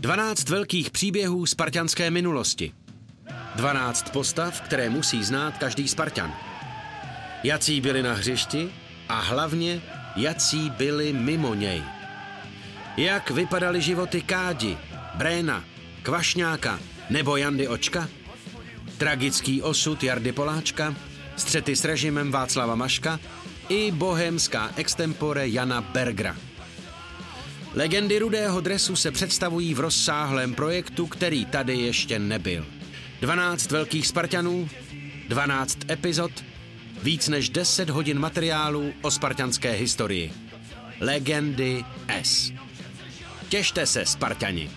12 velkých příběhů spartianské minulosti. 12 postav, které musí znát každý Spartan. Jací byli na hřišti a hlavně jací byli mimo něj. Jak vypadaly životy Kádi, Bréna, Kvašňáka nebo Jandy Očka? Tragický osud Jardy Poláčka, střety s režimem Václava Maška i bohemská extempore Jana Bergra. Legendy rudého dresu se představují v rozsáhlém projektu, který tady ještě nebyl. 12 velkých Spartanů, 12 epizod, víc než 10 hodin materiálu o spartanské historii. Legendy S. Těšte se, Spartani!